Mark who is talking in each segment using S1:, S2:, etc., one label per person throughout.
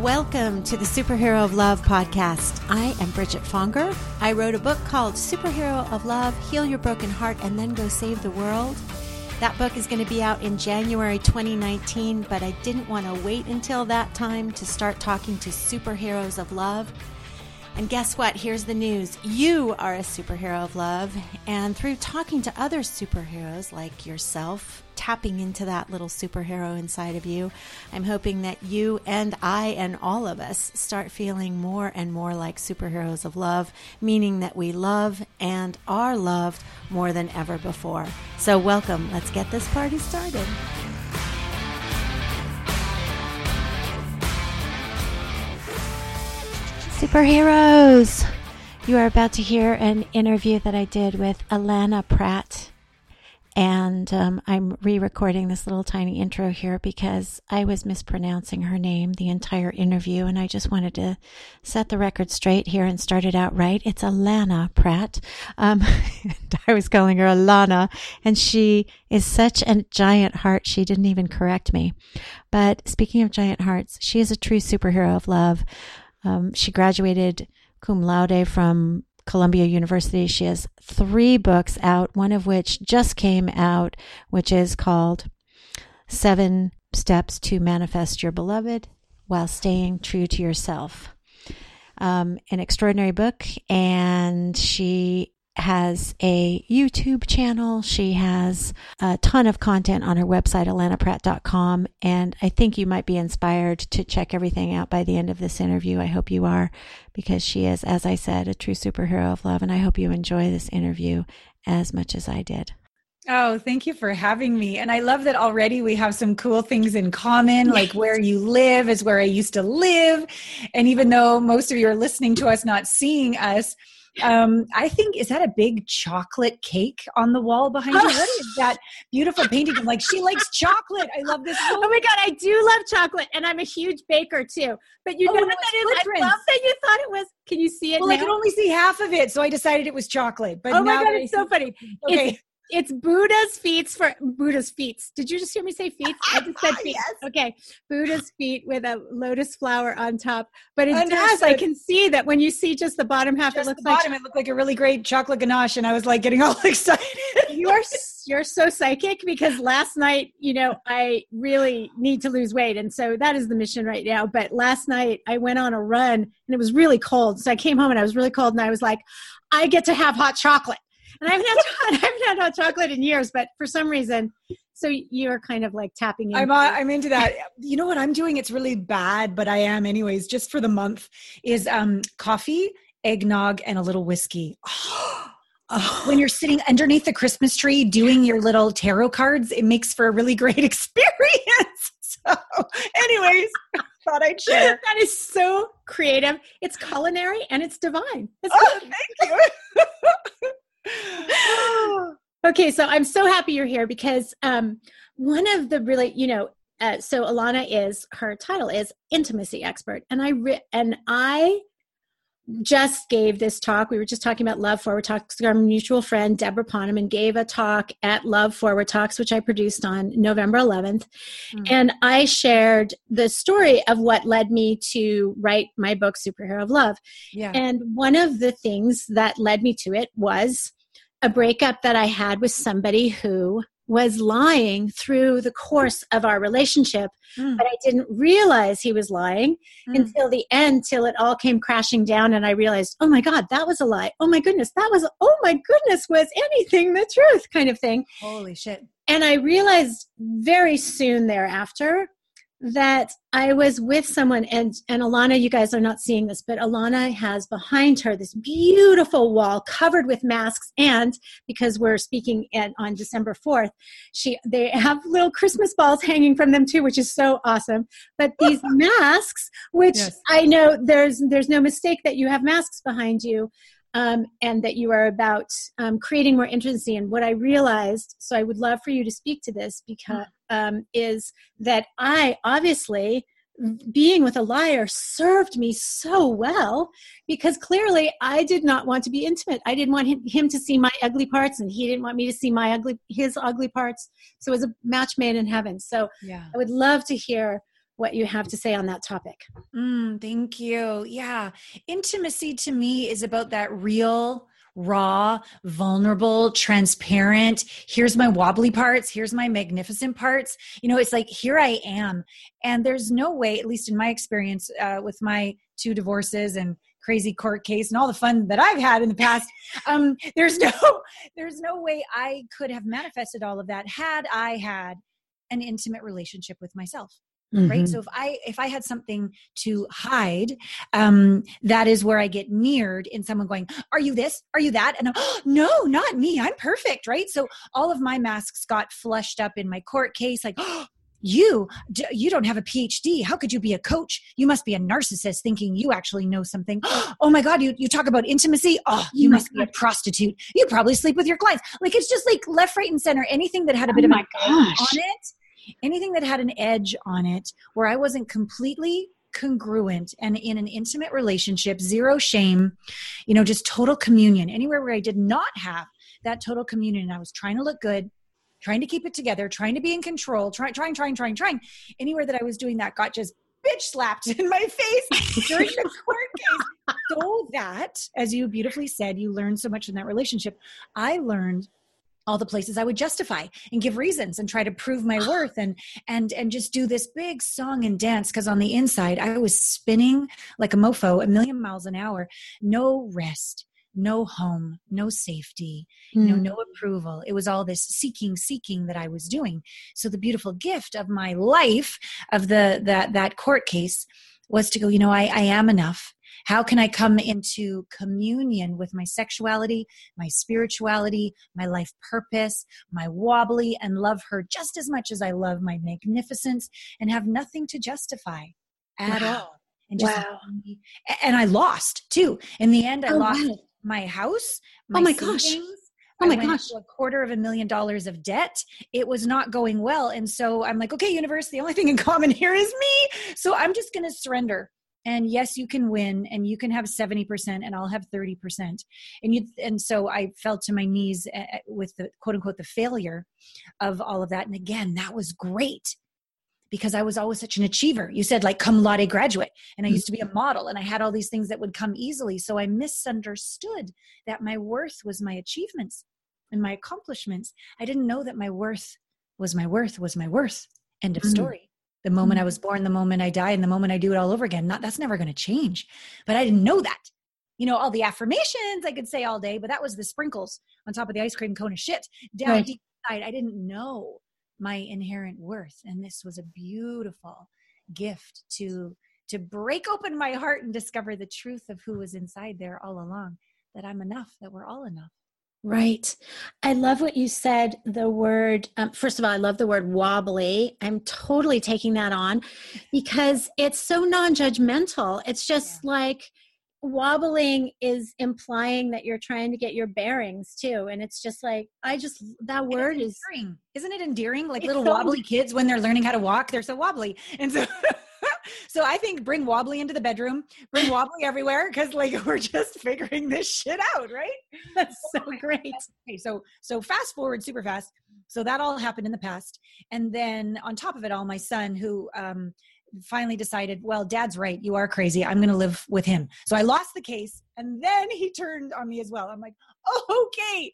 S1: Welcome to the Superhero of Love podcast. I am Bridget Fonger. I wrote a book called Superhero of Love Heal Your Broken Heart and Then Go Save the World. That book is going to be out in January 2019, but I didn't want to wait until that time to start talking to superheroes of love. And guess what? Here's the news. You are a superhero of love. And through talking to other superheroes like yourself, tapping into that little superhero inside of you, I'm hoping that you and I and all of us start feeling more and more like superheroes of love, meaning that we love and are loved more than ever before. So, welcome. Let's get this party started. Superheroes! You are about to hear an interview that I did with Alana Pratt. And um, I'm re recording this little tiny intro here because I was mispronouncing her name the entire interview. And I just wanted to set the record straight here and start it out right. It's Alana Pratt. Um, I was calling her Alana, and she is such a giant heart, she didn't even correct me. But speaking of giant hearts, she is a true superhero of love. Um, she graduated cum laude from Columbia University. She has three books out, one of which just came out, which is called Seven Steps to Manifest Your Beloved While Staying True to Yourself. Um, an extraordinary book, and she has a YouTube channel. She has a ton of content on her website, alanapratt.com. And I think you might be inspired to check everything out by the end of this interview. I hope you are, because she is, as I said, a true superhero of love. And I hope you enjoy this interview as much as I did.
S2: Oh, thank you for having me. And I love that already we have some cool things in common, like where you live is where I used to live. And even though most of you are listening to us, not seeing us, um, I think is that a big chocolate cake on the wall behind you? What is that beautiful painting? I'm like, she likes chocolate. I love this.
S3: Oh my god, I do love chocolate, and I'm a huge baker too. But you oh, know what that is? I love that you thought it was. Can you see it?
S2: Well,
S3: now?
S2: I can only see half of it, so I decided it was chocolate. But
S3: oh my god,
S2: it's
S3: so funny. Okay. It's, it's Buddha's feet for Buddha's feet. Did you just hear me say feet? I just said feet. yes. Okay. Buddha's feet with a lotus flower on top. But it Understood. does. I can see that when you see just the bottom half,
S2: just
S3: it looks
S2: the
S3: like
S2: it looked like a really great chocolate ganache, and I was like getting all excited.
S3: you're you're so psychic because last night, you know, I really need to lose weight. And so that is the mission right now. But last night I went on a run and it was really cold. So I came home and I was really cold and I was like, I get to have hot chocolate and I haven't had I haven't had hot chocolate in years, but for some reason, so you're kind of like tapping.
S2: I'm uh, I'm into that. You know what I'm doing? It's really bad, but I am anyways. Just for the month is um coffee, eggnog, and a little whiskey. Oh. When you're sitting underneath the Christmas tree doing your little tarot cards, it makes for a really great experience. So, anyways, thought I'd share.
S3: That is so creative. It's culinary and it's divine. It's
S2: oh, thank you.
S3: okay, so I'm so happy you're here because um, one of the really, you know, uh, so Alana is her title is intimacy expert, and I re- and I just gave this talk. We were just talking about Love Forward Talks. Our mutual friend Deborah Poneman gave a talk at Love Forward Talks, which I produced on November 11th. Mm-hmm. And I shared the story of what led me to write my book, Superhero of Love. Yeah. And one of the things that led me to it was a breakup that I had with somebody who was lying through the course of our relationship, mm. but I didn't realize he was lying mm. until the end, till it all came crashing down, and I realized, oh my God, that was a lie. Oh my goodness, that was, oh my goodness, was anything the truth kind of thing.
S2: Holy shit.
S3: And I realized very soon thereafter that I was with someone and and Alana, you guys are not seeing this, but Alana has behind her this beautiful wall covered with masks, and because we're speaking at, on December fourth, she they have little Christmas balls hanging from them too, which is so awesome. But these masks, which yes. I know there's there's no mistake that you have masks behind you. Um, and that you are about um, creating more intimacy. And what I realized, so I would love for you to speak to this because um, is that I obviously being with a liar served me so well because clearly I did not want to be intimate. I didn't want him, him, to see my ugly parts and he didn't want me to see my ugly his ugly parts. So it was a match made in heaven. So yeah. I would love to hear what you have to say on that topic.
S2: Mm, thank you. Yeah. Intimacy to me is about that real, raw, vulnerable, transparent. Here's my wobbly parts. Here's my magnificent parts. You know, it's like, here I am. And there's no way, at least in my experience uh, with my two divorces and crazy court case and all the fun that I've had in the past. Um, there's no, there's no way I could have manifested all of that had I had an intimate relationship with myself. Mm-hmm. right? So if i if i had something to hide um that is where i get mirrored in someone going are you this? Are you that? And I'm, oh, no not me. I'm perfect right? So all of my masks got flushed up in my court case like oh, you you don't have a phd how could you be a coach? You must be a narcissist thinking you actually know something. Oh my god you, you talk about intimacy? Oh you oh must be a prostitute. You probably sleep with your clients. Like it's just like left right and center. Anything that had a bit oh of a on it anything that had an edge on it where i wasn't completely congruent and in an intimate relationship zero shame you know just total communion anywhere where i did not have that total communion and i was trying to look good trying to keep it together, trying to be in control, trying, trying, trying, trying, trying. Anywhere that I was doing that got just bitch slapped in my face during the court case. So that, as you beautifully said, you learned so much in that relationship. I learned all the places I would justify and give reasons and try to prove my worth and and and just do this big song and dance because on the inside I was spinning like a mofo a million miles an hour, no rest, no home, no safety, mm. you know, hmm. no approval. It was all this seeking, seeking that I was doing. So the beautiful gift of my life, of the that that court case, was to go. You know, I, I am enough. How can I come into communion with my sexuality, my spirituality, my life purpose, my wobbly, and love her just as much as I love my magnificence, and have nothing to justify at wow. all? and just wow. and I lost too. In the end, I oh, lost wow my house.
S3: My oh my savings. gosh.
S2: Oh my gosh. Oh, a quarter of a million dollars of debt. It was not going well. And so I'm like, okay, universe, the only thing in common here is me. So I'm just going to surrender. And yes, you can win and you can have 70% and I'll have 30%. And you, and so I fell to my knees eh, eh, with the quote unquote, the failure of all of that. And again, that was great because I was always such an achiever. You said like cum laude graduate, and I used to be a model, and I had all these things that would come easily. So I misunderstood that my worth was my achievements and my accomplishments. I didn't know that my worth was my worth was my worth. End of mm-hmm. story. The moment mm-hmm. I was born, the moment I die, and the moment I do it all over again. Not that's never going to change. But I didn't know that. You know, all the affirmations I could say all day, but that was the sprinkles on top of the ice cream cone of shit down right. deep inside. I didn't know my inherent worth and this was a beautiful gift to to break open my heart and discover the truth of who was inside there all along that i'm enough that we're all enough
S3: Right. I love what you said. The word, um, first of all, I love the word wobbly. I'm totally taking that on because it's so non judgmental. It's just yeah. like, wobbling is implying that you're trying to get your bearings too and it's just like i just that word is
S2: endearing. isn't it endearing like little so wobbly kids when they're learning how to walk they're so wobbly and so so i think bring wobbly into the bedroom bring wobbly everywhere because like we're just figuring this shit out right
S3: that's so great
S2: okay so so fast forward super fast so that all happened in the past and then on top of it all my son who um finally decided, well, dad's right. You are crazy. I'm going to live with him. So I lost the case. And then he turned on me as well. I'm like, oh, okay.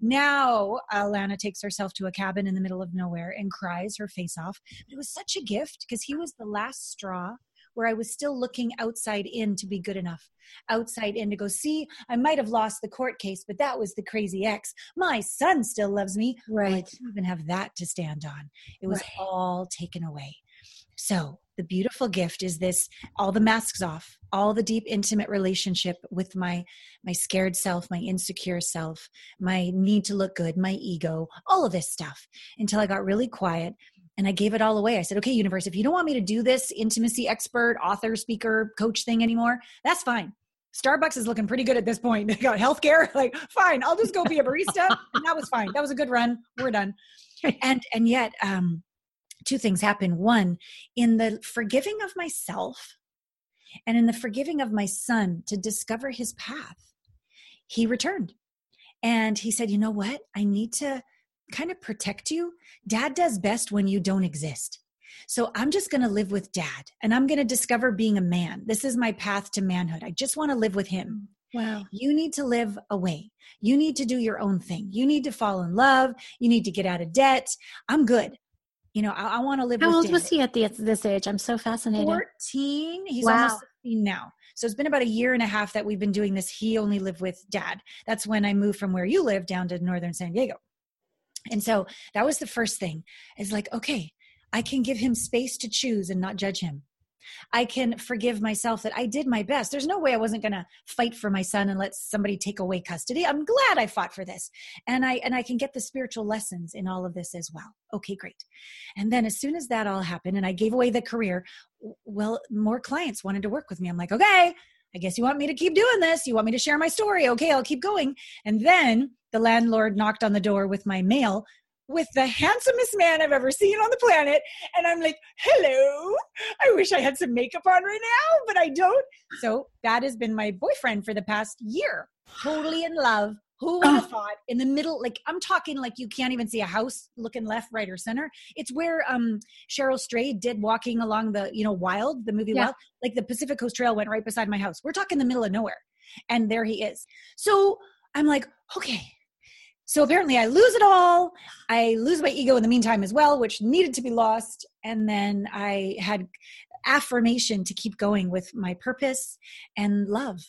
S2: Now Alana takes herself to a cabin in the middle of nowhere and cries her face off. But it was such a gift because he was the last straw where I was still looking outside in to be good enough. Outside in to go, see, I might have lost the court case, but that was the crazy ex. My son still loves me.
S3: Right. I
S2: didn't even have that to stand on. It was right. all taken away. So the beautiful gift is this all the masks off all the deep intimate relationship with my my scared self my insecure self my need to look good my ego all of this stuff until i got really quiet and i gave it all away i said okay universe if you don't want me to do this intimacy expert author speaker coach thing anymore that's fine Starbucks is looking pretty good at this point. They got healthcare. Like, fine, I'll just go be a barista. and that was fine. That was a good run. We're done. And and yet, um, two things happen. One, in the forgiving of myself and in the forgiving of my son to discover his path, he returned. And he said, You know what? I need to kind of protect you. Dad does best when you don't exist. So I'm just going to live with dad and I'm going to discover being a man. This is my path to manhood. I just want to live with him.
S3: Wow.
S2: You need to live away. You need to do your own thing. You need to fall in love. You need to get out of debt. I'm good. You know, I, I want to live
S3: How
S2: with
S3: old
S2: dad.
S3: was he at the, this age? I'm so fascinated.
S2: 14. He's
S3: Wow.
S2: almost 16 now. So it's been about a year and a half that we've been doing this. He only lived with dad. That's when I moved from where you live down to northern San Diego. And so that was the first thing is like, okay, I can give him space to choose and not judge him. I can forgive myself that I did my best. There's no way I wasn't going to fight for my son and let somebody take away custody. I'm glad I fought for this. And I and I can get the spiritual lessons in all of this as well. Okay, great. And then as soon as that all happened and I gave away the career, well, more clients wanted to work with me. I'm like, "Okay, I guess you want me to keep doing this. You want me to share my story. Okay, I'll keep going." And then the landlord knocked on the door with my mail with the handsomest man I've ever seen on the planet. And I'm like, hello, I wish I had some makeup on right now, but I don't. So that has been my boyfriend for the past year. Totally in love. Who would have thought in the middle, like I'm talking like you can't even see a house looking left, right, or center. It's where um Cheryl Strayed did walking along the, you know, wild, the movie
S3: Yeah.
S2: Wild. Like the Pacific Coast Trail went right beside my house. We're talking the middle of nowhere. And there he is. So I'm like, okay. So apparently I lose it all. I lose my ego in the meantime as well, which needed to be lost. And then I had affirmation to keep going with my purpose and love.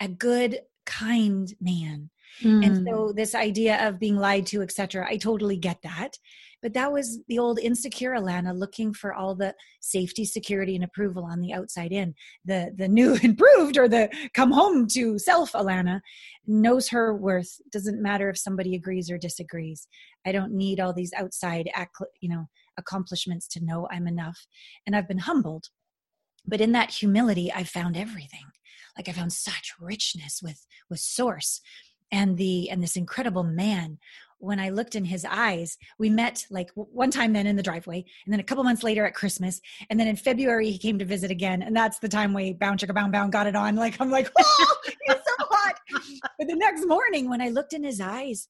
S2: A good, kind man.
S3: Mm.
S2: And so this idea of being lied to, etc., I totally get that. But that was the old insecure Alana looking for all the safety, security, and approval on the outside in. The the new improved or the come home to self Alana knows her worth. Doesn't matter if somebody agrees or disagrees. I don't need all these outside you know accomplishments to know I'm enough. And I've been humbled. But in that humility, I found everything. Like I found such richness with with source and the and this incredible man when i looked in his eyes we met like one time then in the driveway and then a couple months later at christmas and then in february he came to visit again and that's the time we bound chicka bound bound got it on like i'm like oh he's so hot but the next morning when i looked in his eyes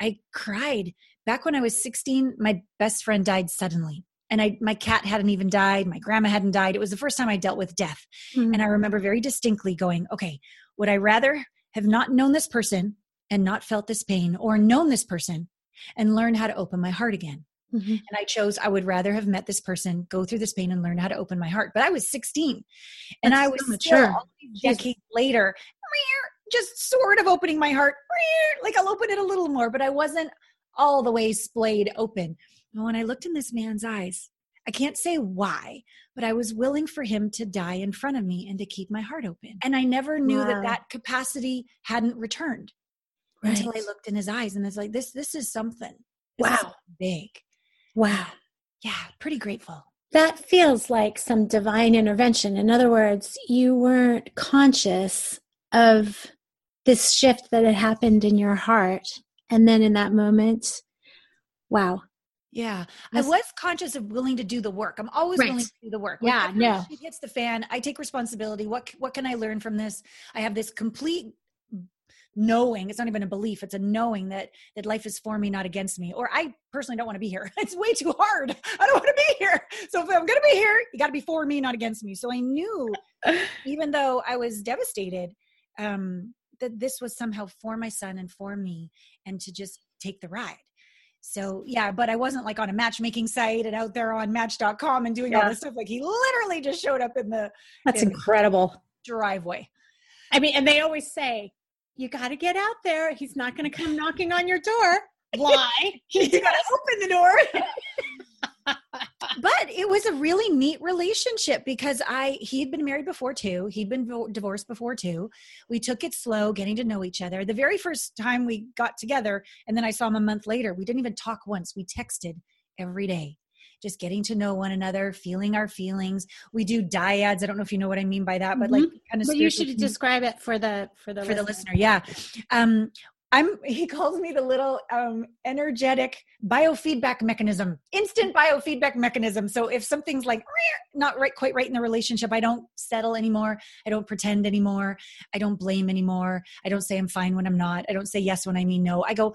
S2: i cried back when i was 16 my best friend died suddenly and I, my cat hadn't even died. My grandma hadn't died. It was the first time I dealt with death.
S3: Mm.
S2: And I remember very distinctly going, okay, would I rather have not known this person and not felt this pain or known this person and learn how to open my heart again?
S3: Mhm.
S2: And I chose, I would rather have met this person, go through this pain and learn how to open my heart. But I was 16 and
S3: That's
S2: I
S3: so
S2: was
S3: mature.
S2: these
S3: Jesus.
S2: decades later, just sort of opening my heart. Like I'll open it a little more, but I wasn't all the way splayed open. And when I looked in this man's eyes, I can't say why, but I was willing for him to die in front of me and to keep my heart open. And I never knew
S3: Wow.
S2: that that capacity hadn't returned until I looked in his eyes and it's like this this is something. This
S3: Wow.
S2: something big.
S3: Wow.
S2: Yeah, pretty grateful.
S3: That feels like some divine intervention. In other words, you weren't conscious of this shift that had happened in your heart. And then in that moment, wow.
S2: Yeah,
S3: That's-
S2: I was conscious of willing to do the work. I'm always
S3: Right.
S2: willing to do the work.
S3: Yeah, no.
S2: shit hits the fan. I take responsibility. What what can I learn from this? I have this complete knowing. It's not even a belief. It's a knowing that that life is for me, not against me. Or I personally don't want to be here. It's way too hard. I don't want to be here. So if I'm going to be here, you got to be for me, not against me. So I knew, even though I was devastated, um, that this was somehow for my son and for me, and to just take the ride. So yeah, but I wasn't like on a matchmaking site and out there on Match.com and doing all this stuff. Like he literally just showed up in the
S3: That's
S2: Yeah.
S3: incredible.
S2: driveway.
S3: I mean, and they always say, you got to get out there. He's not going to come knocking on your door. Why?
S2: you gotta open the door. but it was a really neat relationship because I he had been married before too. He'd been divorced before too. We took it slow, getting to know each other. The very first time we got together, and then I saw him a month later. We didn't even talk once. We texted every day. Just getting to know one another, feeling our feelings. We do dyads. I don't know if you know what I mean by that, but like kind of
S3: But you should describe it for the for the
S2: for the listener yeah. Um i'm he calls me the little um energetic biofeedback mechanism instant biofeedback mechanism. So if something's like not right quite right in the relationship i don't settle anymore. I don't pretend anymore. I don't blame anymore. I don't say i'm fine when i'm not. I don't say yes when i mean no. I go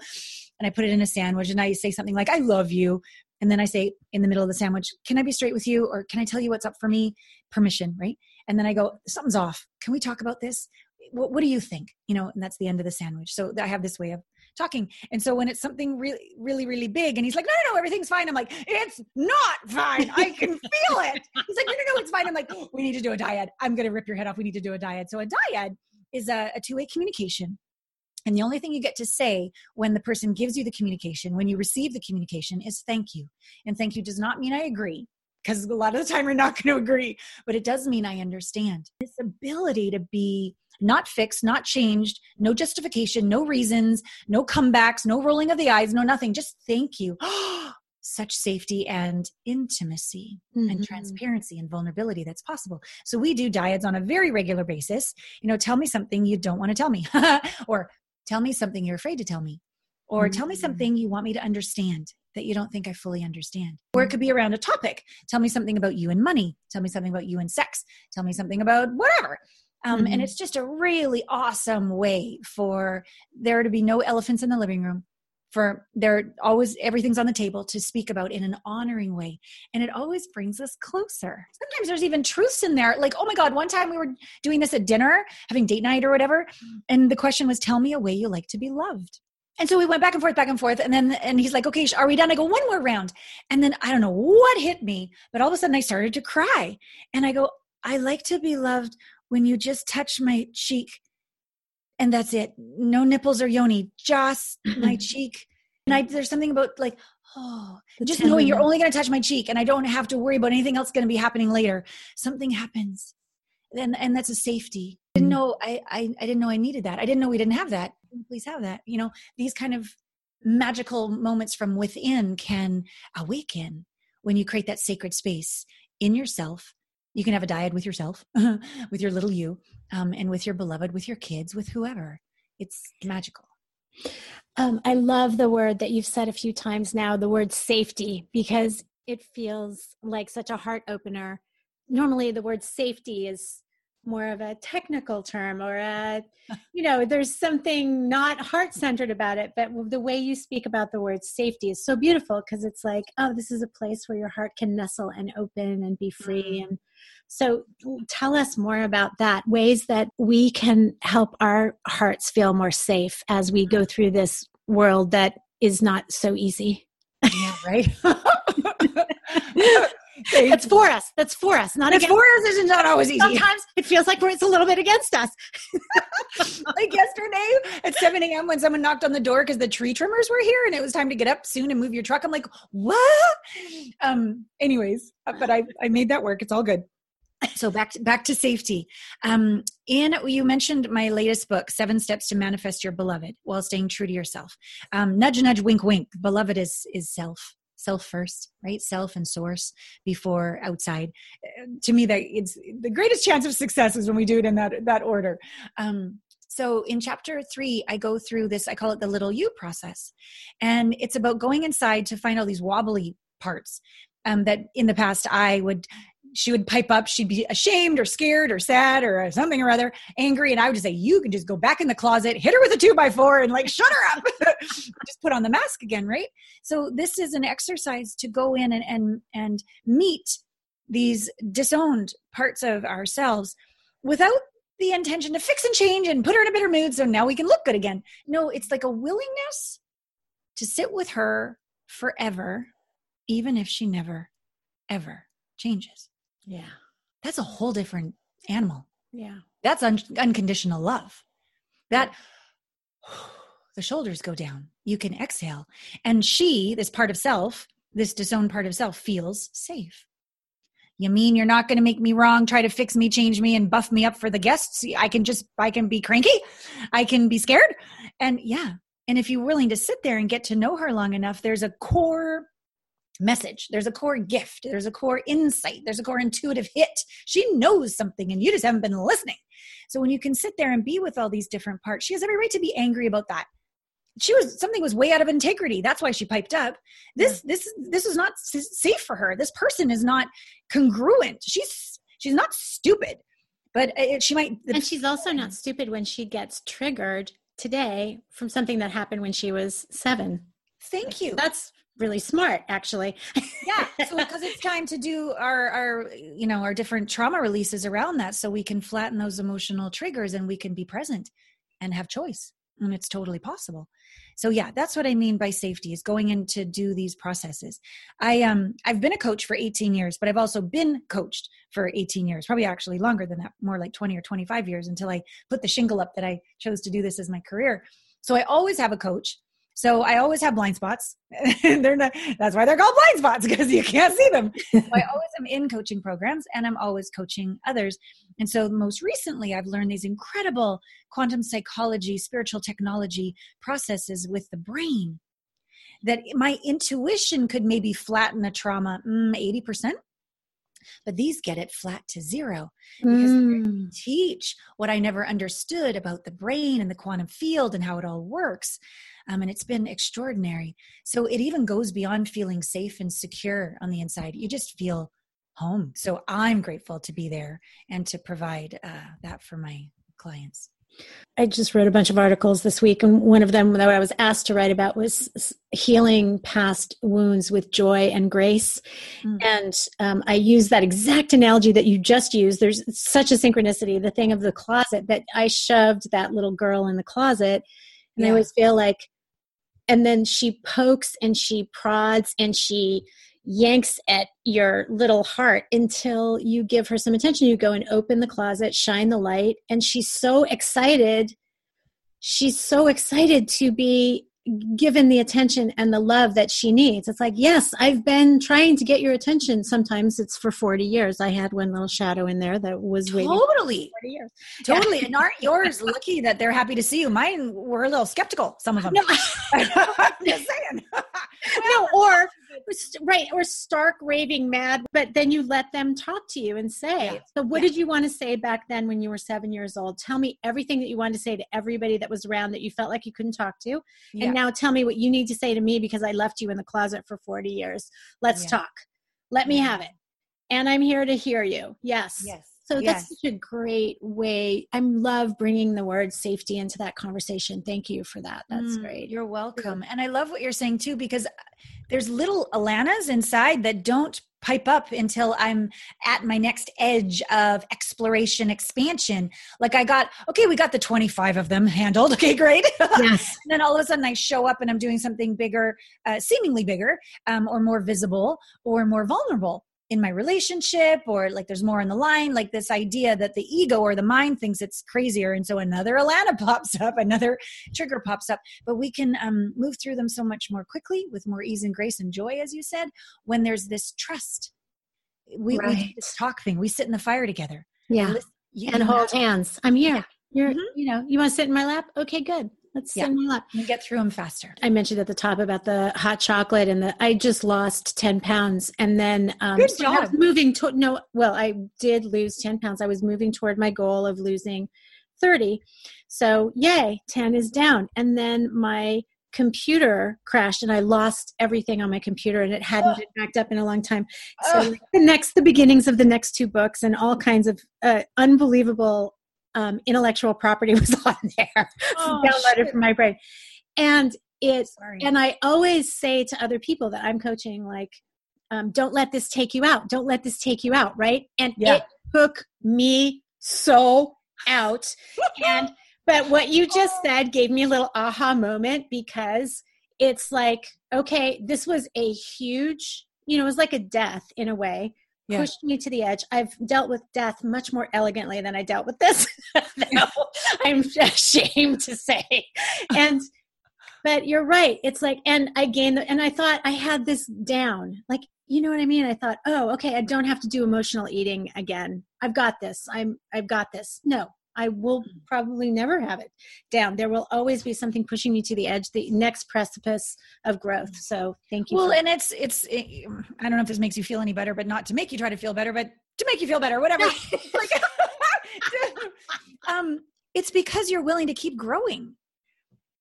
S2: and i put it in a sandwich and i say something like i love you And then I say in the middle of the sandwich, Can I be straight with you? Or can I tell you what's up for me? Permission, right? And then I go, Something's off. Can we talk about this? What, what do you think? You know, and that's the end of the sandwich. So I have this way of talking. And so when it's something really, really, really big, and he's like, no, no, no, everything's fine. I'm like, it's not fine. I can feel it. He's like, no, no, no, it's fine. I'm like, we need to do a dyad. I'm going to rip your head off. We need to do a dyad. So a dyad is a, a two way communication. And the only thing you get to say when the person gives you the communication, when you receive the communication, is thank you. And thank you does not mean I agree, because a lot of the time we're not going to agree, but it does mean I understand. This ability to be not fixed, not changed, no justification, no reasons, no comebacks, no rolling of the eyes, no nothing. Just thank you. Such safety and intimacy mm-hmm. and transparency and vulnerability that's possible. So we do dyads on a very regular basis. You know, tell me something you don't want to tell me, or tell me something you're afraid to tell me, or mm-hmm. tell me mm. something you want me to understand that you don't think I fully understand. Or it could be around a topic. Tell me something about you and money. Tell me something about you and sex. Tell me something about whatever. Um, mm-hmm. And it's just a really awesome way for there to be no elephants in the living room, for there always everything's on the table to speak about in an honoring way. And it always brings us closer. Sometimes there's even truths in there. Like, oh my God, one time we were doing this at dinner, having date night or whatever. Mm. And the question was, tell me a way you like to be loved. And so we went back and forth, back and forth. And then, and he's like, okay, are we done? I go, one more round. And then I don't know what hit me, but all of a sudden I started to cry. And I go, I like to be loved when you just touch my cheek and that's it. No nipples or yoni, just my cheek. And I, there's something about like, oh, just knowing you're only going to touch my cheek and I don't have to worry about anything else going to be happening later. Something happens. And, and that's a safety. I didn't mm. know I, I, I didn't know I needed that. I didn't know we didn't have that. Please have that. You know, these kind of magical moments from within can awaken when you create that sacred space in yourself you can have a dyad with yourself with your little you um, and with your beloved with your kids with whoever. It's magical.
S3: Um, i love the word that you've said a few times now the word safety because it feels like such a heart opener. Normally the word safety is more of a technical term or a you know there's something not heart centered about it but the way you speak about the word safety is so beautiful because it's like oh this is a place where your heart can nestle and open and be free mm-hmm. and so tell us more about that ways that we can help our hearts feel more safe as we go through this world that is not so easy
S2: yeah right
S3: That's for us. That's for us. Not
S2: it's for us. It's not always easy.
S3: Sometimes it feels like it's a little bit against us.
S2: like yesterday at 7 a.m. when someone knocked on the door because the tree trimmers were here and it was time to get up soon and move your truck. I'm like, what? Um, anyways, but I, I made that work. It's all good. So back to, back to safety. Um, in you mentioned my latest book, Seven Steps to Manifest Your Beloved, while staying true to yourself. Um, nudge, nudge, wink, wink. Beloved is is self self first right self and source before outside uh, to me that it's the greatest chance of success is when we do it in that that order um, so in chapter three i go through this i call it the little you process and it's about going inside to find all these wobbly parts um, that in the past I would she would pipe up she'd be ashamed or scared or sad or something or other angry and i would just say you can just go back in the closet hit her with a two by four and like shut her up. Just put on the mask again right? So this is an exercise to go in and and, and meet these disowned parts of ourselves without the intention to fix and change and put her in a better mood so now we can look good again. No it's like a willingness to sit with her forever even if she never ever changes
S3: yeah.
S2: That's a whole different animal.
S3: Yeah.
S2: That's un- unconditional love. That the shoulders go down. You can exhale. And she, this part of self, this disowned part of self, feels safe. You mean you're not going to make me wrong, try to fix me, change me, and buff me up for the guests? I can just, I can be cranky. I can be scared. And yeah. And if you're willing to sit there and get to know her long enough, there's a core message. There's a core gift. There's a core insight. There's a core intuitive hit. She knows something and you just haven't been listening. So when you can sit there and be with all these different parts, she has every right to be angry about that. She was something was way out of integrity. That's why she piped up. This yeah. this this is not safe for her. This person is not congruent. She's she's not stupid, but uh, it, she might.
S3: And she's also not stupid when she gets triggered today from something that happened when she was seven.
S2: Thank you.
S3: That's really smart actually.
S2: Yeah so because it's time to do our our you know our different trauma releases around that so we can flatten those emotional triggers and we can be present and have choice and it's totally possible. So yeah that's what i mean by safety is going in to do these processes. I um i've been a coach for 18 years but i've also been coached for 18 years probably actually longer than that more like 20 or 25 years until i put the shingle up that i chose to do this as my career. So i always have a coach so I always have blind spots. they're not, that's why they're called blind spots because you can't see them. so I always am in coaching programs and I'm always coaching others. And so most recently, I've learned these incredible quantum psychology, spiritual technology processes with the brain that my intuition could maybe flatten a trauma mm, 80% but these get it flat to zero because mm. teach what I never understood about the brain and the quantum field and how it all works. Um, and it's been extraordinary. So it even goes beyond feeling safe and secure on the inside. You just feel home. So I'm grateful to be there and to provide uh, that for my clients.
S3: I just wrote a bunch of articles this week, and one of them that I was asked to write about was healing past wounds with joy and grace. Mm. And um, I use that exact analogy that you just used. There's such a synchronicity, the thing of the closet, that I shoved that little girl in the closet. And yeah. I always feel like, and then she pokes and she prods and she yanks at your little heart until you give her some attention. You go and open the closet, shine the light, and she's so excited. She's so excited to be given the attention and the love that she needs. It's like, yes, I've been trying to get your attention. Sometimes it's for 40 years. I had one little shadow in there that was
S2: totally 40 years. Totally. Yeah. and aren't yours lucky that they're happy to see you? Mine were a little skeptical, some of them. No. I'm just saying.
S3: no, or right or stark raving mad but then you let them talk to you and say yeah. so what yeah. did you want to say back then when you were seven years old? Tell me everything that you wanted to say to everybody that was around that you felt like you couldn't talk to. Yeah. and now tell me what you need to say to me because i left you in the closet for 40 years. Let's talk. Let me have it. And i'm here to hear you. Yes.
S2: Yes
S3: so yes. that's such a great way. I love bringing the word safety into that conversation. Thank you for that. That's mm, great.
S2: You're welcome. And I love what you're saying too, because there's little Alanas inside that don't pipe up until I'm at my next edge of exploration, expansion. Like I got, okay, we got the 25 of them handled. Okay, great.
S3: Yes.
S2: and then all of a sudden I show up and I'm doing something bigger, uh, seemingly bigger, um, or more visible, or more vulnerable in my relationship or like there's more on the line like this idea that the ego or the mind thinks it's crazier and so another alana pops up another trigger pops up. But we can um, move through them so much more quickly with more ease and grace and joy as you said when there's this trust. We, right. we do this talk thing. We sit in the fire together.
S3: Yeah. you, and hold hands. I'm here. Yeah. you're mm-hmm. you know you want to sit in my lap? Okay good Let's yeah. send up.
S2: You get through them faster.
S3: I mentioned at the top about the hot chocolate and the I just lost 10 pounds and then um
S2: Good so job.
S3: moving to no well I did lose 10 pounds. I was moving toward my goal of losing 30. So yay, 10 is down. And then my computer crashed and I lost everything on my computer and it hadn't been backed up in a long time. So the next the beginnings of the next two books and all kinds of uh, unbelievable um, intellectual property was on there. Oh, downloaded from my brain. And it Sorry. and i always say to other people that i'm coaching like um, don't let this take you out. Don't let this take you out right? And yeah. it took me so out. And but what you just said gave me a little aha moment because it's like okay this was a huge you know it was like a death in a way yeah. pushed me to the edge. I've dealt with death much more elegantly than I dealt with this. I'm ashamed to say. And but you're right. It's like and I gained and I thought I had this down. Like, you know what I mean? I thought, "Oh, okay, I don't have to do emotional eating again. I've got this. I'm I've got this." No. I will hmm. probably never have it down. There will always be something pushing me to the edge, the next precipice of growth. So thank you.
S2: Well, and it's it's it, I don't know if this makes you feel any better, but not to make you try to feel better, but to make you feel better, whatever. like, um, it's because you're willing to keep growing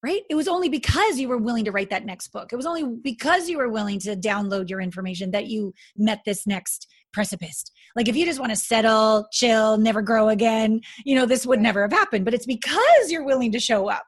S2: right? It was only because you were willing to write that next book. It was only because you were willing to download your information that you met this next precipice. Like if you just want to settle, chill, never grow again, you know, this would never have happened. But it's because you're willing to show up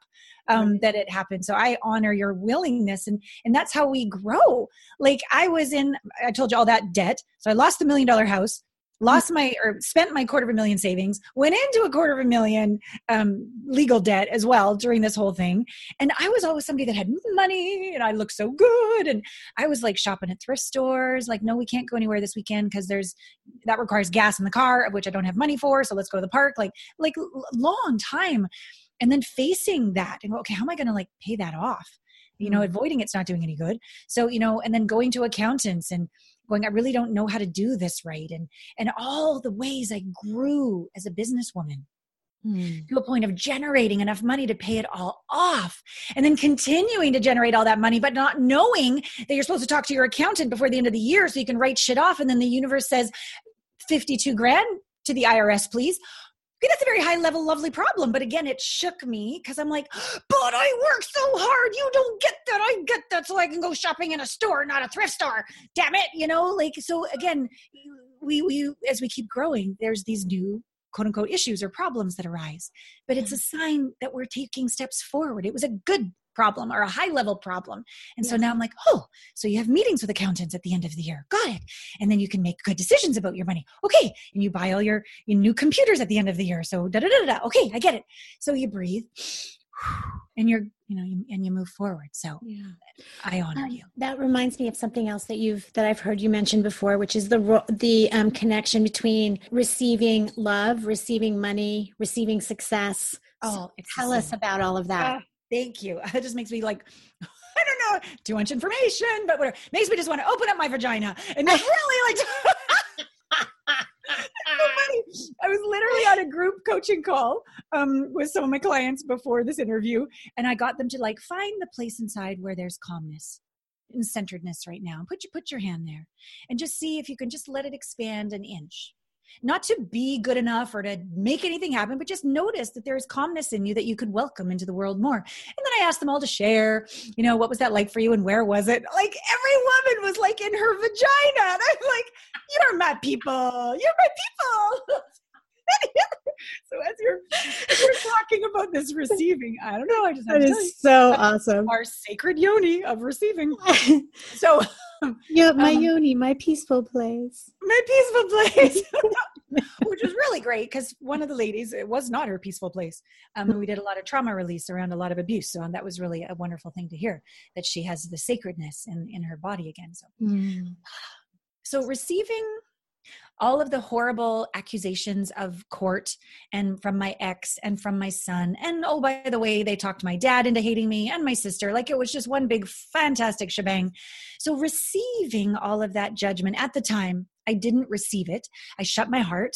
S2: um, that it happened. So I honor your willingness, and and that's how we grow. Like I was in, I told you all that debt. So I lost the million dollar house lost my or spent my quarter of a million savings went into a quarter of a million um, legal debt as well during this whole thing. And i was always somebody that had money and i looked so good. And i was like shopping at thrift stores like no we can't go anywhere this weekend because there's that requires gas in the car of which i don't have money for so let's go to the park like like long time. And then facing that and go okay how am i going to like pay that off you know mm. avoiding it's not doing any good so you know and then going to accountants and going i really don't know how to do this right and and all the ways i grew as a businesswoman mm. to a point of generating enough money to pay it all off and then continuing to generate all that money but not knowing that you're supposed to talk to your accountant before the end of the year so you can write shit off and then the universe says 52 grand to the IRS please that's a very high level, lovely problem. But again, it shook me because I'm like, but I work so hard. You don't get that. I get that. So I can go shopping in a store, not a thrift store. Damn it. You know, like, so again, we, we, as we keep growing, there's these new quote unquote issues or problems that arise. But it's a mm-hmm. sign that we're taking steps forward. It was a good problem or a high level problem. And yes. so now I'm like, oh, so you have meetings with accountants at the end of the year. Got it. And then you can make good decisions about your money. Okay. And you buy all your, your new computers at the end of the year. So da da da da. Okay, I get it. So you breathe and you're you know you, and you move forward so yeah. i honor um, you
S3: that reminds me of something else that you've that i've heard you mention before which is the the um, connection between receiving love receiving money receiving success oh tell us about all of that uh,
S2: Thank you. It just makes me like, I don't know, too much information, but whatever. Makes me just want to open up my vagina and really like. so I was literally on a group coaching call um, with some of my clients before this interview, and I got them to like find the place inside where there's calmness and centeredness right now. And put your put your hand there, and just see if you can just let it expand an inch not to be good enough or to make anything happen, but just notice that there is calmness in you that you could welcome into the world more. And then I asked them all to share, you know, what was that like for you and where was it? Like every woman was like in her vagina. And I'm like, you're my people. You're my people. so as you're, you're talking about this receiving, I don't know. I just
S3: that is so awesome.
S2: Our sacred yoni of receiving. So
S3: yeah, my um, yoni, my peaceful place.
S2: My peaceful place. Which was really great because one of the ladies, it was not her peaceful place. Um, we did a lot of trauma release around a lot of abuse. So that was really a wonderful thing to hear that she has the sacredness in, in her body again. So, mm. so receiving all of the horrible accusations of court and from my ex and from my son. And oh, by the way, they talked my dad into hating me and my sister. Like it was just one big fantastic shebang. So receiving all of that judgment at the time, I didn't receive it. I shut my heart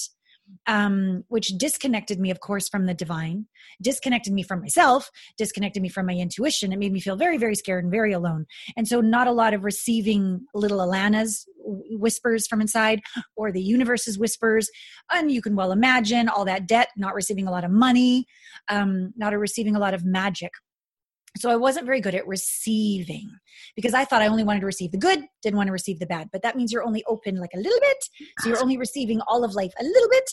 S2: um, which disconnected me, of course, from the divine, disconnected me from myself, disconnected me from my intuition. It made me feel very, very scared and very alone. And so, not a lot of receiving little Alana's whispers from inside or the universe's whispers. And you can well imagine all that debt, not receiving a lot of money, um, not receiving a lot of magic so I wasn't very good at receiving because I thought I only wanted to receive the good, didn't want to receive the bad. But that means you're only open like a little bit. So you're only receiving all of life a little bit.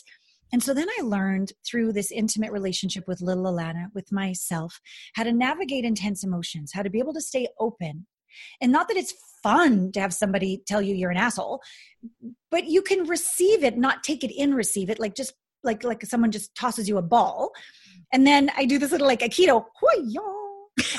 S2: And so then I learned through this intimate relationship with little Alana, with myself, how to navigate intense emotions, how to be able to stay open. And not that it's fun to have somebody tell you you're an asshole, but you can receive it, not take it in, receive it, like just like like someone just tosses you a ball. And then I do this little like Aikido,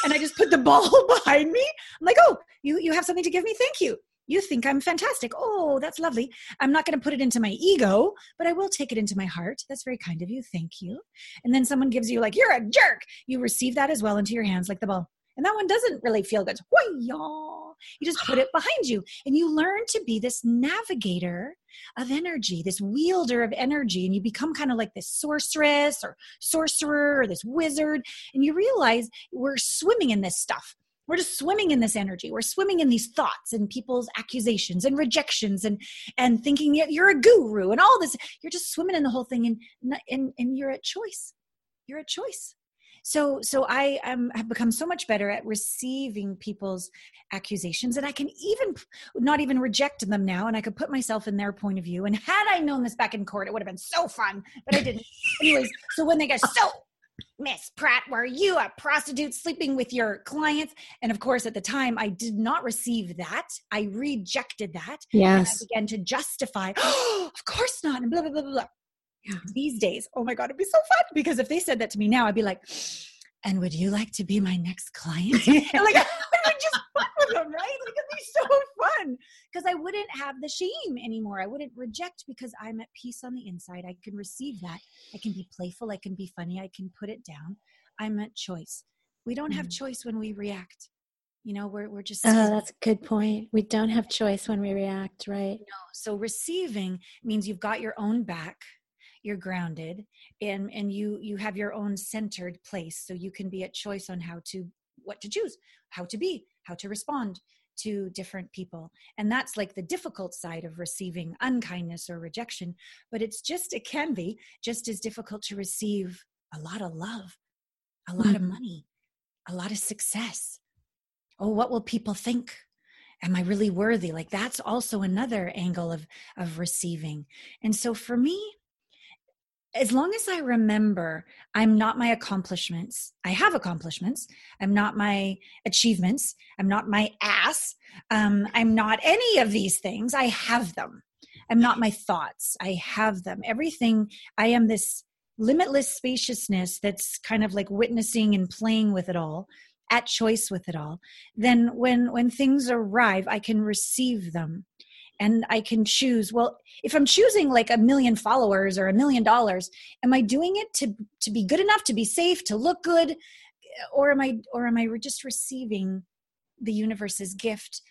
S2: and I just put the ball behind me. I'm like, oh, you, you have something to give me? Thank you. You think I'm fantastic. Oh, that's lovely. I'm not going to put it into my ego, but I will take it into my heart. That's very kind of you. Thank you. And then someone gives you, like, you're a jerk. You receive that as well into your hands, like the ball. And that one doesn't really feel good. y'all? You just put it behind you and you learn to be this navigator of energy, this wielder of energy. And you become kind of like this sorceress or sorcerer or this wizard. And you realize we're swimming in this stuff. We're just swimming in this energy. We're swimming in these thoughts and people's accusations and rejections and and thinking you're a guru and all this. You're just swimming in the whole thing and and, and you're at choice. You're at choice so so i um, have become so much better at receiving people's accusations and i can even not even reject them now and i could put myself in their point of view and had i known this back in court it would have been so fun but i didn't anyways so when they get so Miss Pratt, were you a prostitute sleeping with your clients? And of course, at the time, I did not receive that. I rejected that.
S3: Yes.
S2: I began to justify, oh, of course not, and blah, blah, blah, blah. Yeah. These days, oh my God, it'd be so fun because if they said that to me now, I'd be like, and would you like to be my next client? and like, I would just fuck with them, right? Like, it'd be so fun because I wouldn't have the shame anymore. I wouldn't reject because I'm at peace on the inside. I can receive that. I can be playful. I can be funny. I can put it down. I'm at choice. We don't have mm. choice when we react. You know, we're, we're just.
S3: Oh, that's a good point. We don't have choice when we react, right?
S2: No. So receiving means you've got your own back you're grounded and and you you have your own centered place so you can be at choice on how to what to choose how to be how to respond to different people. And that's like the difficult side of receiving unkindness or rejection but it's just it can be just as difficult to receive a lot of love a lot mm-hmm. of money a lot of success. Oh what will people think? Am i really worthy? Like that's also another angle of of receiving. And so for me as long as I remember I'm not my accomplishments, I have accomplishments. I'm not my achievements. I'm not my ass. Um, I'm not any of these things. I have them. I'm not my thoughts. I have them. Everything, I am this limitless spaciousness that's kind of like witnessing and playing with it all at choice with it all then when when things arrive i can receive them and I can choose well if I'm choosing like a million followers or a million dollars am I doing it to to be good enough to be safe to look good or am I or am I just receiving the universe's gift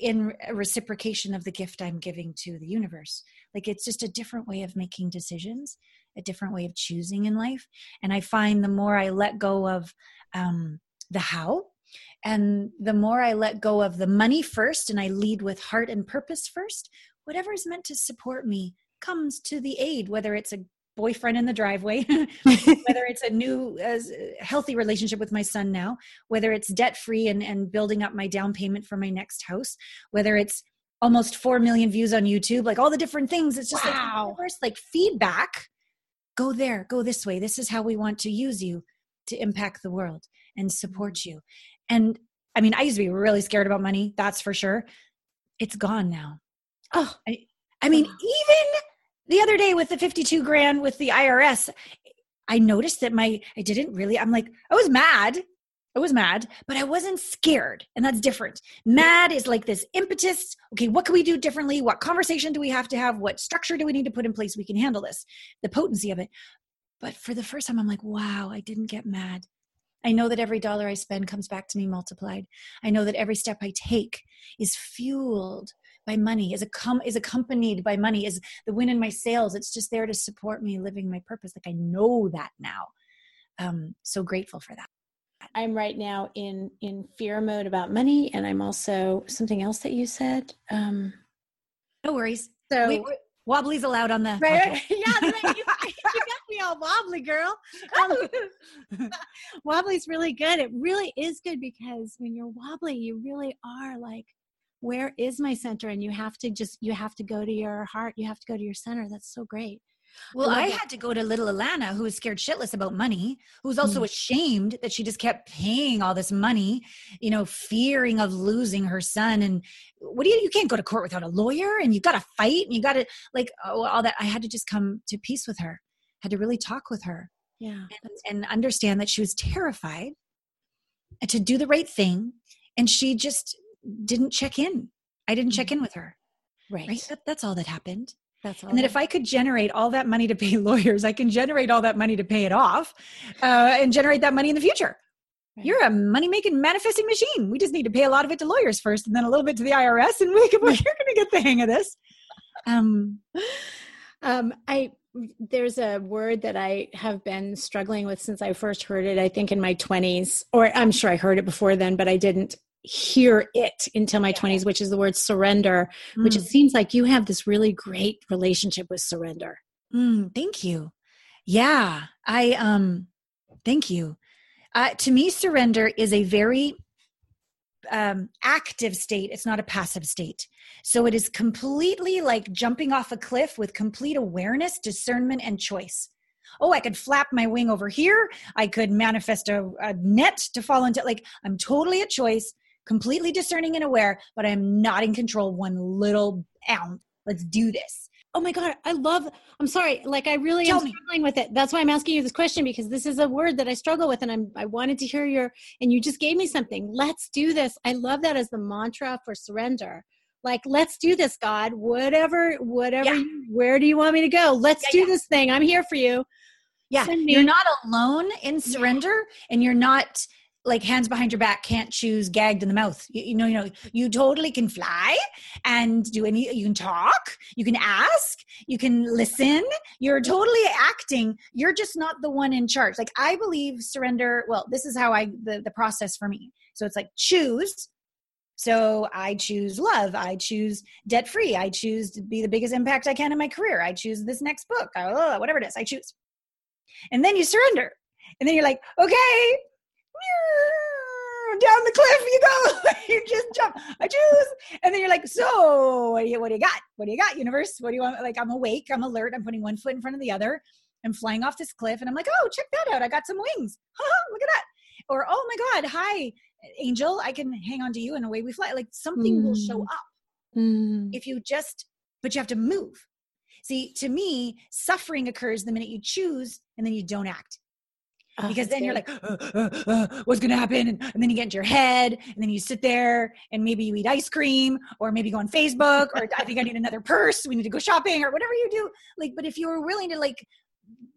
S2: in reciprocation of the gift I'm giving to the universe? Like it's just a different way of making decisions a different way of choosing in life and I find the more I let go of um, the how and the more I let go of the money first and I lead with heart and purpose first, whatever is meant to support me comes to the aid, whether it's a boyfriend in the driveway, whether it's a new uh, healthy relationship with my son now, whether it's debt free and, and building up my down payment for my next house, whether it's almost 4 million views on YouTube, like all the different things. It's just wow. like, first, like feedback. Go there, go this way. This is how we want to use you to impact the world and support you. And I mean, I used to be really scared about money, that's for sure. It's gone now. Oh, I, I mean, even the other day with the 52 grand with the IRS, I noticed that my, I didn't really, I'm like, I was mad. I was mad, but I wasn't scared. And that's different. Mad is like this impetus. Okay, what can we do differently? What conversation do we have to have? What structure do we need to put in place? We can handle this, the potency of it. But for the first time, I'm like, wow, I didn't get mad. I know that every dollar I spend comes back to me multiplied. I know that every step I take is fueled by money, is, com- is accompanied by money, is the win in my sales. It's just there to support me living my purpose. Like I know that now. Um, so grateful for that.
S3: I'm right now in in fear mode about money, and I'm also something else that you said. Um,
S2: no worries. So we, wobbly's allowed on the
S3: right. yeah, you, you, me all wobbly, girl. Um, wobbly's really good. It really is good because when you're wobbly, you really are like, where is my center? And you have to just you have to go to your heart. You have to go to your center. That's so great.
S2: Well, I, I had to go to little Allana, who was scared shitless about money, who was also mm. ashamed that she just kept paying all this money, you know, fearing of losing her son. And what do you, you can't go to court without a lawyer and you got to fight and you got to, like, oh, all that. I had to just come to peace with her, had to really talk with her.
S3: Yeah.
S2: And, and understand that she was terrified to do the right thing. And she just didn't check in. I didn't check mm. in with her.
S3: Right. right?
S2: That, that's all that happened.
S3: That's all
S2: and that if I could generate all that money to pay lawyers, I can generate all that money to pay it off uh, and generate that money in the future. Right. You're a money making manifesting machine. We just need to pay a lot of it to lawyers first and then a little bit to the IRS and we can, you're going to get the hang of this. Um,
S3: um, I, there's a word that I have been struggling with since I first heard it, I think in my 20s, or I'm sure I heard it before then, but I didn't hear it until my 20s which is the word surrender mm. which it mm. seems like you have this really great relationship with surrender.
S2: Mm, thank you. Yeah i um thank you. Uh, to me surrender is a very um, active state. It's not a passive state so it is completely like jumping off a cliff with complete awareness discernment and choice Oh, I could flap my wing over here. I could manifest a, a net to fall into. Like, I'm totally at choice, completely discerning and aware, but I'm not in control one little ounce. Let's do this.
S3: Oh my God, I love, I'm sorry, like I really
S2: Tell
S3: am
S2: me.
S3: struggling with it. That's why I'm asking you this question because this is a word that I struggle with and I'm, I wanted to hear your, and you just gave me something. Let's do this. I love that as the mantra for surrender. Like, let's do this, God. Whatever, whatever,
S2: Yeah.
S3: you, where do you want me to go? Let's
S2: Yeah,
S3: do
S2: yeah.
S3: this thing. I'm here for you.
S2: Yeah, you're not alone in surrender, and you're not like hands behind your back, can't choose, gagged in the mouth. You, you know, you know, you totally can fly and do any. You can talk, you can ask, you can listen. You're totally acting. You're just not the one in charge. Like I believe surrender. Well, this is how I the the process for me. So it's like choose. So I choose love. I choose debt free. I choose to be the biggest impact I can in my career. I choose this next book. Whatever it is, I choose. And then you surrender. And then you're like okay down the cliff you go. You just jump. I choose. And then you're like so what do you what do you got? What do you got universe? What do you want? Like i'm awake. I'm alert. I'm putting one foot in front of the other. I'm flying off this cliff. And i'm like oh check that out. I got some wings. Look at that. Or oh my god hi angel i can hang on to you and away we fly. Like something will show
S3: Mm.
S2: up
S3: Mm.
S2: if you just but you have to move. See to me suffering occurs the minute you choose and then you don't act.
S3: Oh,
S2: because then you're like uh, uh, uh, what's going to happen? And, and then you get into your head and then you sit there and maybe you eat ice cream or maybe go on facebook or i think i need another purse. We need to go shopping or whatever you do. Like but if you were willing to like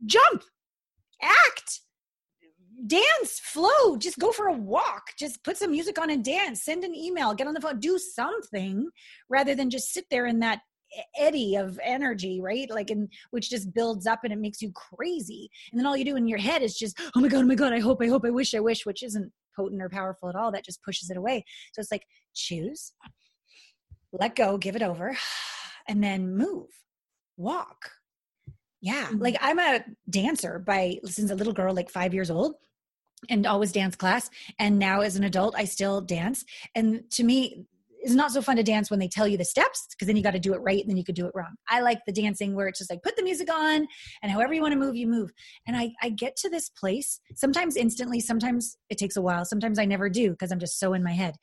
S2: jump act dance flow just go for a walk. Just put some music on and dance. Send an email get on the phone do something rather than just sit there in that eddy of energy right? Like and which just builds up and it makes you crazy. And then all you do in your head is just oh my god oh my god i hope i hope i wish i wish which isn't potent or powerful at all. That just pushes it away. So it's like choose let go give it over and then move walk yeah
S3: Mhm.
S2: like i'm a dancer by since a little girl like five years old and always dance class and now as an adult i still dance and to me it's not so fun to dance when they tell you the steps because then you got to do it right and then you could do it wrong i like the dancing where it's just like put the music on and however you want to move you move and i i get to this place sometimes instantly sometimes it takes a while sometimes i never do because i'm just so in my head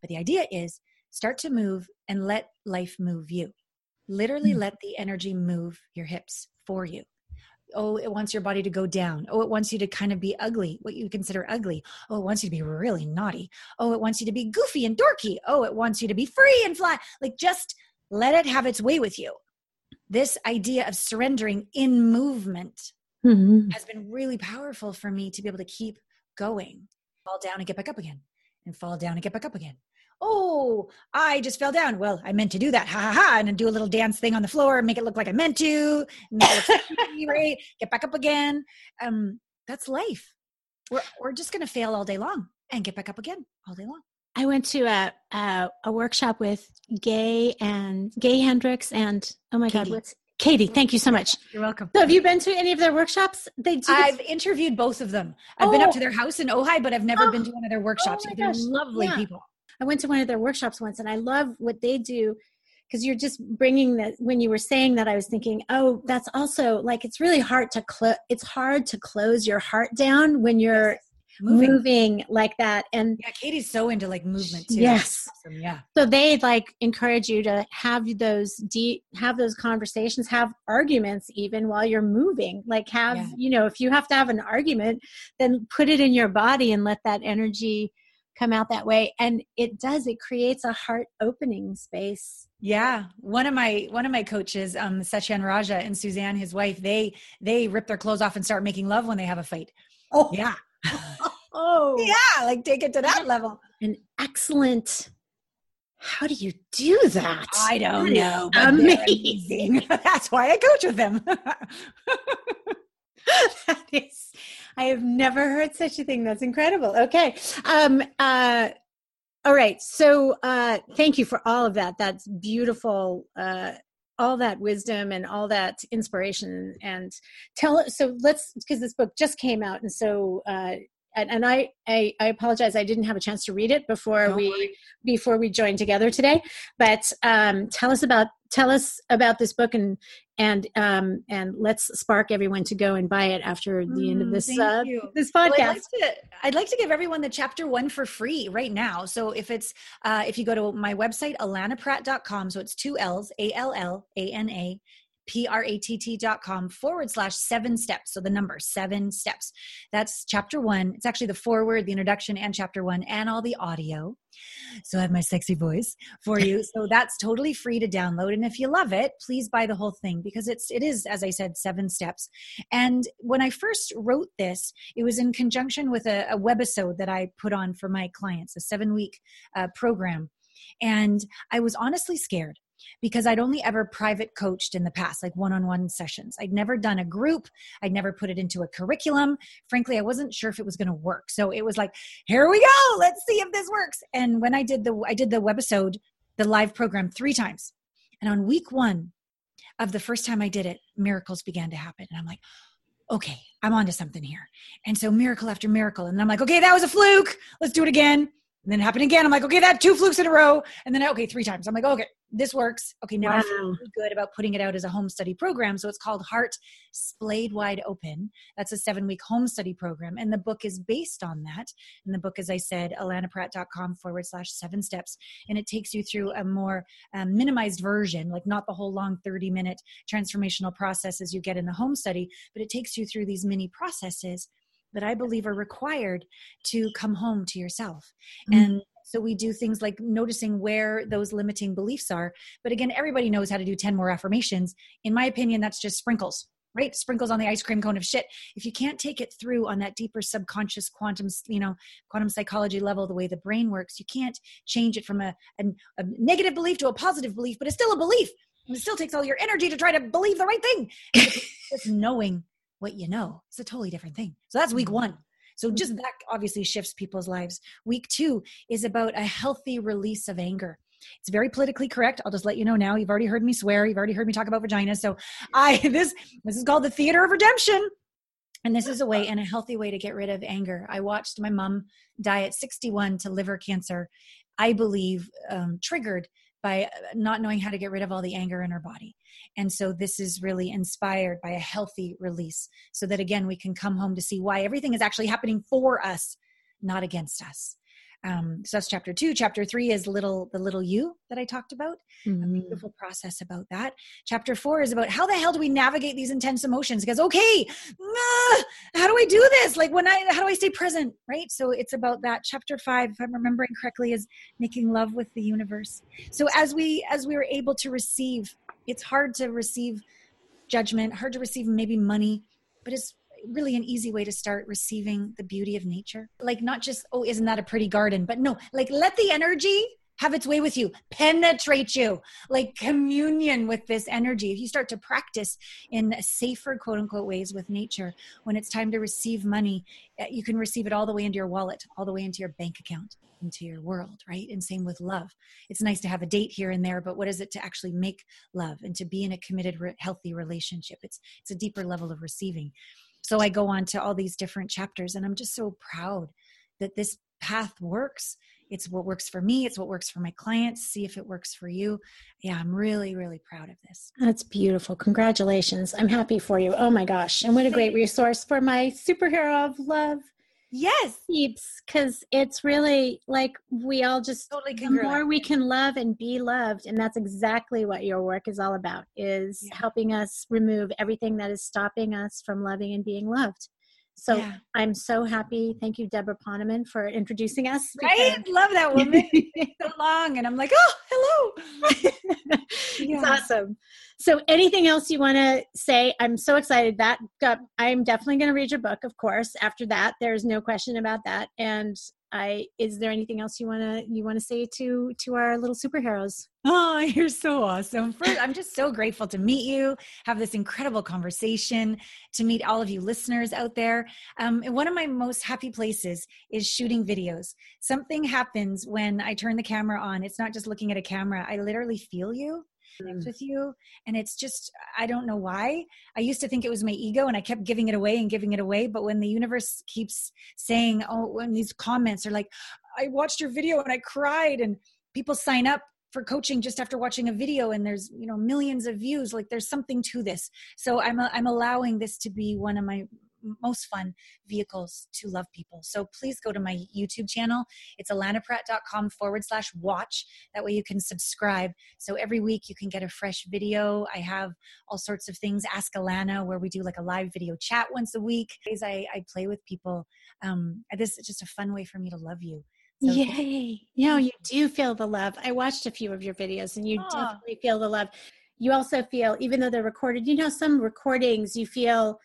S2: but the idea is start to move and let life move you literally
S3: Mm.
S2: let the energy move your hips for you. Oh it wants your body to go down. Oh it wants you to kind of be ugly what you consider ugly. Oh it wants you to be really naughty. Oh it wants you to be goofy and dorky. Oh it wants you to be free and fly. Like just let it have its way with you. This idea of surrendering in movement
S3: Mhm.
S2: has been really powerful for me to be able to keep going fall down and get back up again and fall down and get back up again oh i just fell down well i meant to do that ha ha ha and then do a little dance thing on the floor make it look like i meant to right get back up again um that's life we're, we're just gonna fail all day long and get back up again all day long
S3: I went to a, a a workshop with Gay and Gay Hendricks and oh my
S2: Katie.
S3: God, what's Katie? Thank you so much.
S2: you're welcome
S3: So have you been to any of their workshops? They do.
S2: I've interviewed both of them. I've been up
S3: Oh.
S2: to their house in Ojai, but I've never
S3: Oh.
S2: been to one of their workshops.
S3: my
S2: They're
S3: gosh.
S2: lovely
S3: Yeah.
S2: people.
S3: I went to one of their workshops once, and I love what they do because you're just bringing that. When you were saying that, I was thinking, oh, that's also like it's really hard to close. It's hard to close your heart down when you're
S2: Moving.
S3: moving like that, and
S2: Yeah, Katie's so into like movement too.
S3: Yes.
S2: Awesome. Yeah.
S3: so they like encourage you to have those deep have those conversations have arguments even while you're moving like have
S2: Yeah.
S3: you know if you have to have an argument then put it in your body and let that energy come out that way and it does it creates a heart opening space
S2: Yeah. One of my one of my coaches, um, Satyen Raja and Suzanne, his wife, they they rip their clothes off and start making love when they have a fight.
S3: oh
S2: Yeah.
S3: oh
S2: Yeah, like take it to that level.
S3: an excellent how do you do that
S2: I don't
S3: That
S2: know.
S3: amazing.
S2: amazing. That's why I coach with them.
S3: that is i have never heard such a thing. That's incredible. Okay. Um uh all right. So uh thank you for all of that. That's beautiful uh all that wisdom and all that inspiration. And tell so let's because this book just came out and so uh and, and I, I, I apologize. I didn't have a chance to read it before
S2: Don't
S3: we
S2: worry.
S3: before we joined together today. But um, tell us about tell us about this book and and um, and let's spark everyone to go and buy it after the end of
S2: Mm,
S3: this uh, this
S2: Well,
S3: podcast.
S2: I'd, like to, I'd like to give everyone the chapter one for free right now. So if it's uh, if you go to my website allanapratt.com, so it's two L's A L L A N A P R A T T dot com forward slash seven steps. So the number seven steps. That's chapter one. It's actually the foreword, the introduction, and chapter one, and all the audio. So I have my sexy voice for you. So that's totally free to download. And if you love it, please buy the whole thing because it's it is, as I said, seven steps. And when I first wrote this, it was in conjunction with a, a webisode that I put on for my clients, a seven week uh, program. And I was honestly scared because I'd only ever private coached in the past, like one on one sessions. I'd never done a group, I'd never put it into a curriculum. Frankly, I wasn't sure if it was going to work. So it was like, here we go, let's see if this works. And when I did the I did the webisode, the live program 3 times. And on week 1 of the first time I did it, miracles began to happen. And I'm like, okay, I'm onto something here. And so miracle after miracle. And I'm like, okay, that was a fluke. Let's do it again. And then it happened again. I'm like, okay, that two flukes in a row. And then, okay, three times. I'm like, okay, this works. Okay, now I feel really good about putting it out as a home study program. So it's called Heart Splayed Wide Open. That's a seven week home study program. And the book is based on that. And the book, as I said, allanapratt.com forward slash seven steps. And it takes you through a more um, minimized version, like not the whole long 30 minute transformational processes you get in the home study, but it takes you through these mini processes that I believe are required to come home to yourself.
S3: Mm.
S2: And so we do things like noticing where those limiting beliefs are. But again, everybody knows how to do 10 more affirmations. In my opinion, that's just sprinkles, right? Sprinkles on the ice cream cone of shit. If you can't take it through on that deeper subconscious quantum, you know, quantum psychology level, the way the brain works, you can't change it from a, a, a negative belief to a positive belief, but it's still a belief. And it still takes all your energy to try to believe the right thing. just knowing what you know. It's a totally different thing. So that's week mm-hmm. one. So just that obviously shifts people's lives. Week two is about a healthy release of anger. It's very politically correct. I'll just let you know now. You've already heard me swear. You've already heard me talk about vagina. So I this this is called the theater of redemption. And this is a way and a healthy way to get rid of anger. I watched my mom die at 61 to liver cancer. I believe um, triggered by uh, not knowing how to get rid of all the anger in her body. And so this is really inspired by a healthy release so that again we can come home to see why everything is actually happening for us, not against us. Um, so that's chapter two. Chapter three is little the little you that I talked about. A
S3: Mm.
S2: beautiful process about that. Chapter four is about how the hell do we navigate these intense emotions? Because okay, ah, how do I do this? Like when I how do I stay present? Right. So it's about that. Chapter five, if I'm remembering correctly, is making love with the universe. So as we as we were able to receive, it's hard to receive judgment, hard to receive maybe money, but it's really an easy way to start receiving the beauty of nature. Like not just, oh, isn't that a pretty garden? But no, like let the energy have its way with you, penetrate you, like communion with this energy. If you start to practice in safer, quote unquote, ways with nature, when it's time to receive money, eh, you can receive it all the way into your wallet, all the way into your bank account, into your world, right? And same with love. It's nice to have a date here and there, but what is it to actually make love and to be in a committed, healthy relationship? It's it's a deeper level of receiving. So I go on to all these different chapters, and I'm just so proud that this path works. It's what works for me. It's what works for my clients. See if it works for you. Yeah, I'm really, really proud of this.
S3: That's beautiful. Congratulations. I'm happy for you. Oh my gosh. And what a great resource for my superhero of love
S2: Yes,
S3: because it's really like we all just
S2: totally
S3: the more we can love and be loved and that's exactly what your work is all about is
S2: Yeah.
S3: helping us remove everything that is stopping us from loving and being loved so
S2: Yeah.
S3: i'm so happy thank you deborah poneman for introducing us
S2: Right? Love that woman. so long, and I'm like, oh, hello.
S3: it's awesome so anything else you want to say i'm so excited that got, i'm definitely going to read your book of course after that there's no question about that and i is there anything else you want to you want to say to to our little superheroes
S2: Oh, you're so awesome. First, I'm just so grateful to meet you, have this incredible conversation, to meet all of you listeners out there. Um, one of my most happy places is shooting videos. Something happens when I turn the camera on. It's not just looking at a camera, I literally feel you. Mm. with you and it's just i don't know why i used to think it was my ego and i kept giving it away and giving it away but when the universe keeps saying oh when these comments are like i watched your video and i cried and people sign up for coaching just after watching a video and there's you know millions of views like there's something to this so i'm i'm allowing this to be one of my most fun vehicles to love people. So please go to my YouTube channel. It's allanapratt.com forward slash watch. That way you can subscribe. So every week you can get a fresh video. I have all sorts of things. Ask Allana, where we do like a live video chat once a week. I, I play with people. Um, this is just a fun way for me to love you.
S3: So Yay. No, you do feel the love. I watched a few of your videos and you Aww. definitely feel the love. You also feel, even though they're recorded, you know, some recordings you feel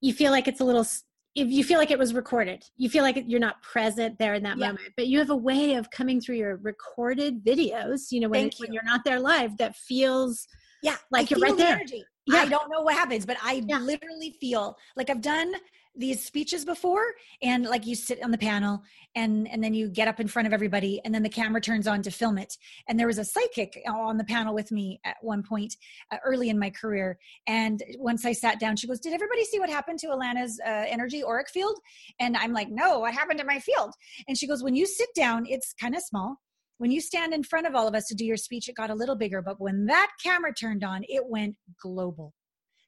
S3: you feel like it's a little if you feel like it was recorded you feel like you're not present there in that yeah. moment but you have a way of coming through your recorded videos you know when, you. when you're not there live that feels
S2: yeah
S3: like I you're right
S2: the
S3: there
S2: energy. yeah. i don't know what happens but i yeah. literally feel like i've done these speeches before and like you sit on the panel and and then you get up in front of everybody and then the camera turns on to film it. And there was a psychic on the panel with me at one point uh, early in my career and once i sat down she goes did everybody see what happened to allana's uh, energy auric field? And i'm like no what happened to my field? And she goes when you sit down it's kind of small. When you stand in front of all of us to do your speech it got a little bigger but when that camera turned on it went global.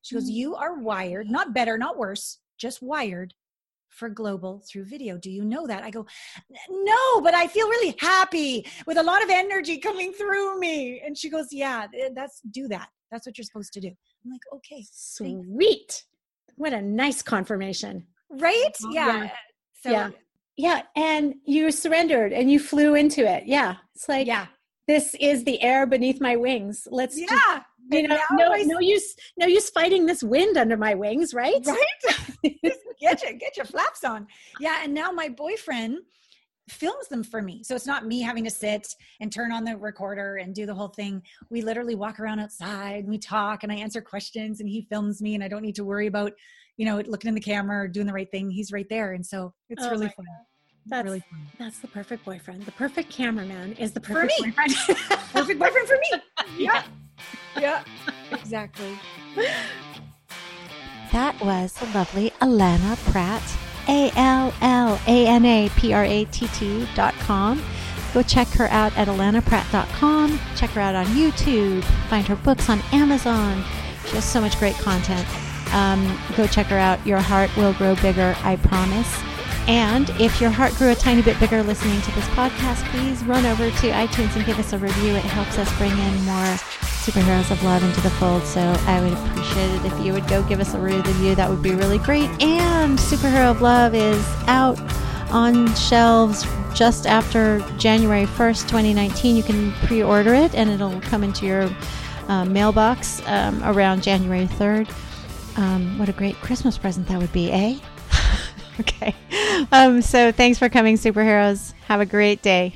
S2: She goes, mm. You are wired, not better, not worse, just wired for global through video. Do you know that? I go, no, but I feel really happy with a lot of energy coming through me. And she goes, yeah, eh, that's do that. That's what you're supposed to do. I'm like, okay,
S3: sweet. What a nice confirmation.
S2: Right? Oh, yeah.
S3: yeah. So yeah. Yeah. And you surrendered and you flew into it. Yeah. It's like,
S2: yeah,
S3: this is the air beneath my wings. Let's
S2: yeah.
S3: You know, no, I, no use, no use fighting this wind under my wings, right?
S2: Right. get your get your flaps on. Yeah, and now my boyfriend films them for me. So it's not me having to sit and turn on the recorder and do the whole thing. We literally walk around outside, we talk, and I answer questions, and he films me, and I don't need to worry about, you know, looking in the camera or doing the right thing. He's right there, and so it's oh really fun. God.
S3: That's really fun. That's the perfect boyfriend. The perfect cameraman is the perfect boyfriend.
S2: perfect boyfriend for me. Yeah. Yeah. Exactly.
S1: That was the lovely Allana Pratt, A L L A N A P R A T T dot com. Go check her out at allanapratt.com. Check her out on YouTube. Find her books on Amazon. She has so much great content. Um, go check her out. Your heart will grow bigger, I promise. And if your heart grew a tiny bit bigger listening to this podcast, please run over to iTunes and give us a review. It helps us bring in more superheroes of love into the fold. So I would appreciate it if you would go give us a review. That would be really great. And Superhero of Love is out on shelves just after January 1st, 2019. You can pre order it and it'll come into your uh, mailbox um, around January 3rd. Um, what a great Christmas present that would be, eh? okay. Um, so thanks for coming, superheroes. Have a great day.